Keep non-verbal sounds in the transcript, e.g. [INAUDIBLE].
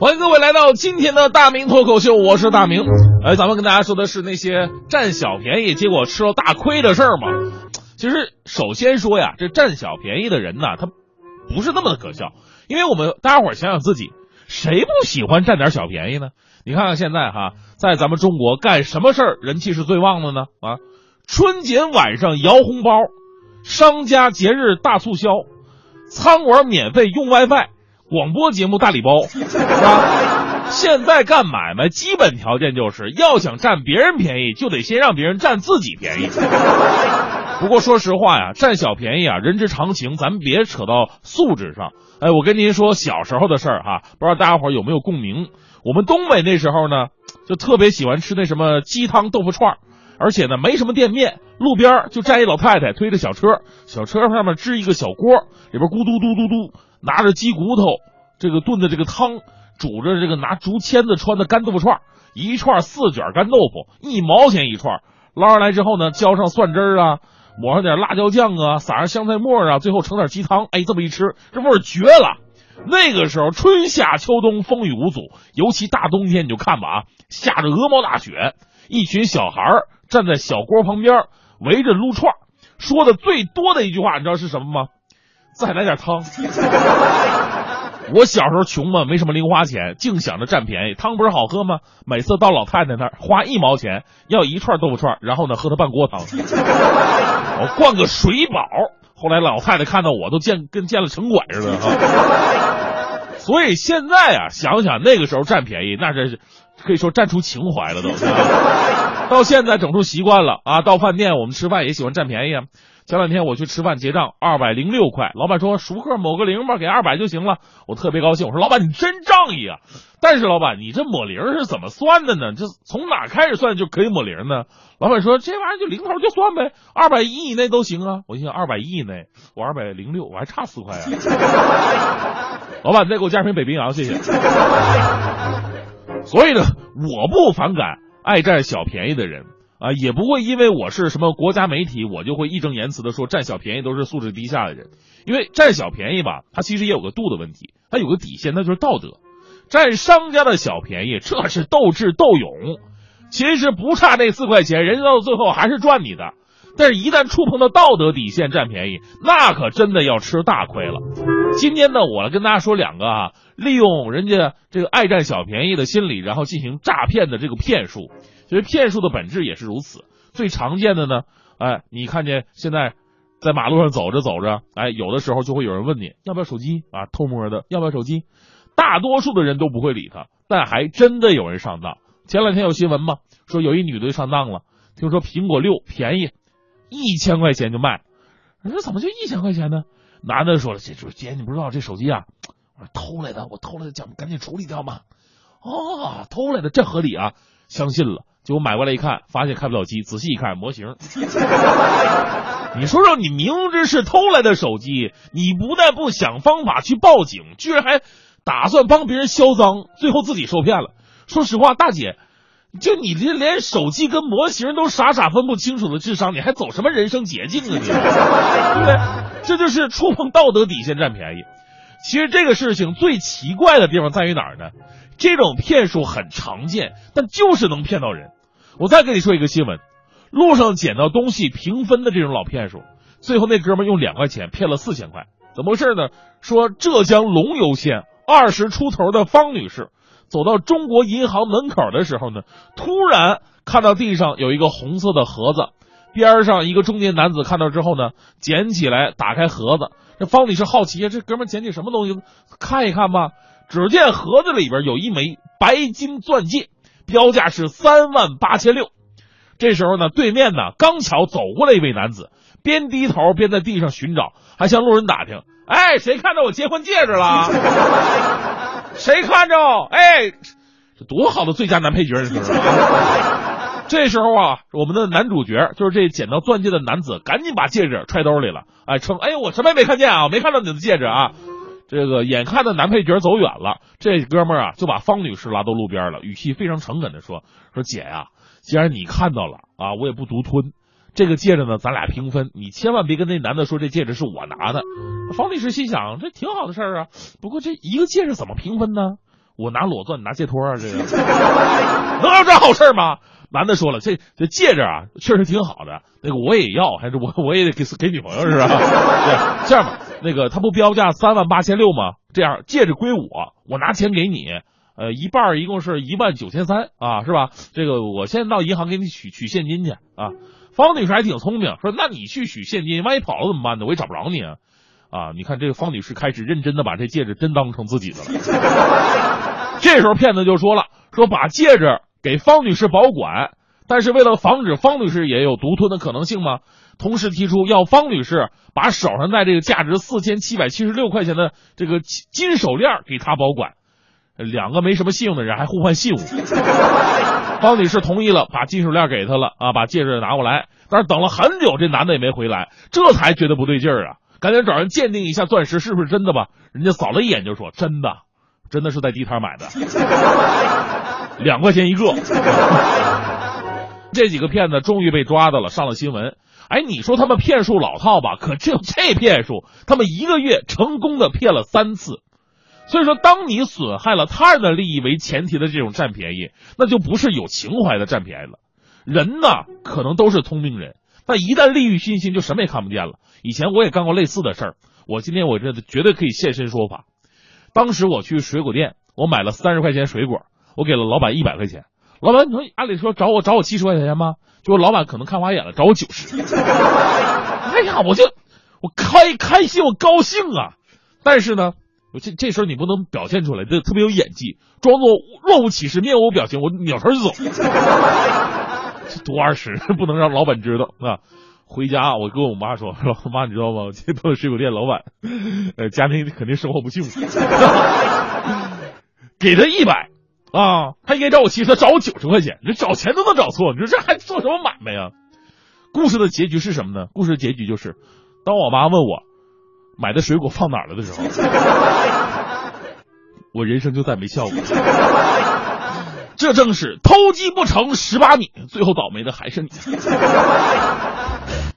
欢迎各位来到今天的大明脱口秀，我是大明。哎，咱们跟大家说的是那些占小便宜结果吃了大亏的事儿嘛。其实，首先说呀，这占小便宜的人呢，他不是那么的可笑，因为我们大家伙想想自己，谁不喜欢占点小便宜呢？你看看现在哈，在咱们中国干什么事儿人气是最旺的呢？啊，春节晚上摇红包，商家节日大促销，餐馆免费用 WiFi。广播节目大礼包，是吧？现在干买卖基本条件就是要想占别人便宜，就得先让别人占自己便宜。[LAUGHS] 不过说实话呀，占小便宜啊，人之常情，咱们别扯到素质上。哎，我跟您说小时候的事儿哈，不知道大家伙有没有共鸣？我们东北那时候呢，就特别喜欢吃那什么鸡汤豆腐串而且呢没什么店面，路边就站一老太太推着小车，小车上面支一个小锅，里边咕嘟嘟嘟嘟。拿着鸡骨头，这个炖的这个汤，煮着这个拿竹签子穿的干豆腐串，一串四卷干豆腐，一毛钱一串，捞上来之后呢，浇上蒜汁啊，抹上点辣椒酱啊，撒上香菜末啊，最后盛点鸡汤，哎，这么一吃，这味儿绝了。那个时候春夏秋冬风雨无阻，尤其大冬天你就看吧啊，下着鹅毛大雪，一群小孩站在小锅旁边围着撸串，说的最多的一句话，你知道是什么吗？再来点汤。[LAUGHS] 我小时候穷嘛，没什么零花钱，净想着占便宜。汤不是好喝吗？每次到老太太那儿花一毛钱要一串豆腐串，然后呢喝她半锅汤，[LAUGHS] 我灌个水饱。后来老太太看到我都见跟见了城管似的啊。[LAUGHS] 所以现在啊，想想那个时候占便宜，那真是可以说占出情怀了都。[LAUGHS] 到现在整出习惯了啊，到饭店我们吃饭也喜欢占便宜啊。前两天我去吃饭结账，二百零六块，老板说熟客抹个零吧，给二百就行了。我特别高兴，我说老板你真仗义啊！但是老板你这抹零是怎么算的呢？这从哪开始算就可以抹零呢？老板说这玩意儿就零头就算呗，二百一以内都行啊。我心想二百一以内，我二百零六，我还差四块啊。老板再给我加瓶北冰洋，谢谢。所以呢，我不反感爱占小便宜的人。啊，也不会因为我是什么国家媒体，我就会义正言辞的说占小便宜都是素质低下的人。因为占小便宜吧，它其实也有个度的问题，它有个底线，那就是道德。占商家的小便宜，这是斗智斗勇，其实不差那四块钱，人家到最后还是赚你的。但是，一旦触碰到道德底线占便宜，那可真的要吃大亏了。今天呢，我来跟大家说两个啊，利用人家这个爱占小便宜的心理，然后进行诈骗的这个骗术。其实骗术的本质也是如此。最常见的呢，哎，你看见现在在马路上走着走着，哎，有的时候就会有人问你要不要手机啊，偷摸的要不要手机？大多数的人都不会理他，但还真的有人上当。前两天有新闻嘛，说有一女的上当了，听说苹果六便宜，一千块钱就卖。人说怎么就一千块钱呢？男的说了，姐姐你不知道这手机啊，我说偷来的，我偷来的，讲赶紧处理掉嘛。哦，偷来的这合理啊，相信了。结果买过来一看，发现开不了机。仔细一看，模型。[LAUGHS] 你说说，你明知是偷来的手机，你不但不想方法去报警，居然还打算帮别人销赃，最后自己受骗了。说实话，大姐，就你这连手机跟模型都傻傻分不清楚的智商，你还走什么人生捷径啊？你对不对？这就是触碰道德底线占便宜。其实这个事情最奇怪的地方在于哪儿呢？这种骗术很常见，但就是能骗到人。我再跟你说一个新闻，路上捡到东西平分的这种老骗术，最后那哥们用两块钱骗了四千块，怎么回事呢？说浙江龙游县二十出头的方女士走到中国银行门口的时候呢，突然看到地上有一个红色的盒子，边上一个中年男子看到之后呢，捡起来打开盒子，这方女士好奇啊，这哥们捡起什么东西？看一看吧，只见盒子里边有一枚白金钻戒。标价是三万八千六，这时候呢，对面呢刚巧走过来一位男子，边低头边在地上寻找，还向路人打听：“哎，谁看到我结婚戒指了？[LAUGHS] 谁看着？哎，这多好的最佳男配角，这是。[LAUGHS] 这时候啊，我们的男主角就是这捡到钻戒的男子，赶紧把戒指揣兜里了，哎，称：“哎，我什么也没看见啊，没看到你的戒指啊。”这个眼看着男配角走远了，这哥们儿啊就把方女士拉到路边了，语气非常诚恳的说：“说姐呀，既然你看到了啊，我也不独吞，这个戒指呢，咱俩平分，你千万别跟那男的说这戒指是我拿的。”方律师心想：这挺好的事儿啊，不过这一个戒指怎么平分呢？我拿裸钻，你拿戒托啊，这个 [LAUGHS] 能有这好事吗？男的说了，这这戒指啊，确实挺好的，那个我也要，还是我我也得给给女朋友是吧？[LAUGHS] 对，这样吧，那个他不标价三万八千六吗？这样戒指归我，我拿钱给你，呃，一半一共是一万九千三啊，是吧？这个我先到银行给你取取现金去啊。方女士还挺聪明，说那你去取现金，万一跑了怎么办呢？我也找不着你啊。啊，你看这个方女士开始认真的把这戒指真当成自己的了。这时候骗子就说了，说把戒指给方女士保管，但是为了防止方女士也有独吞的可能性嘛，同时提出要方女士把手上戴这个价值四千七百七十六块钱的这个金手链给她保管。两个没什么信用的人还互换信物。方女士同意了，把金手链给他了啊，把戒指拿过来，但是等了很久，这男的也没回来，这才觉得不对劲儿啊。赶紧找人鉴定一下钻石是不是真的吧。人家扫了一眼就说真的，真的是在地摊买的，[LAUGHS] 两块钱一个。这几个骗子终于被抓到了，上了新闻。哎，你说他们骗术老套吧？可就这骗术，他们一个月成功的骗了三次。所以说，当你损害了他人的利益为前提的这种占便宜，那就不是有情怀的占便宜了。人呢，可能都是聪明人。但一旦利欲熏心，就什么也看不见了。以前我也干过类似的事儿，我今天我这绝对可以现身说法。当时我去水果店，我买了三十块钱水果，我给了老板一百块钱。老板，你说按理说找我找我七十块钱吗？结果老板可能看花眼了，找我九十。[LAUGHS] 哎呀，我就我开开心，我高兴啊！但是呢，我这这事儿你不能表现出来，这特别有演技，装作若无其事，面无表情，我扭头就走。[LAUGHS] 多二十，不能让老板知道啊！回家我跟我妈说，说妈，你知道吗？这碰水果店老板，呃，家庭肯定生活不幸福。[LAUGHS] 给他一百啊，他应该找我七十，他找我九十块钱，这找钱都能找错，你说这还做什么买卖呀？故事的结局是什么呢？故事的结局就是，当我妈问我买的水果放哪儿了的时候，[LAUGHS] 我人生就再没笑过。这正是偷鸡不成蚀把米，最后倒霉的还是你。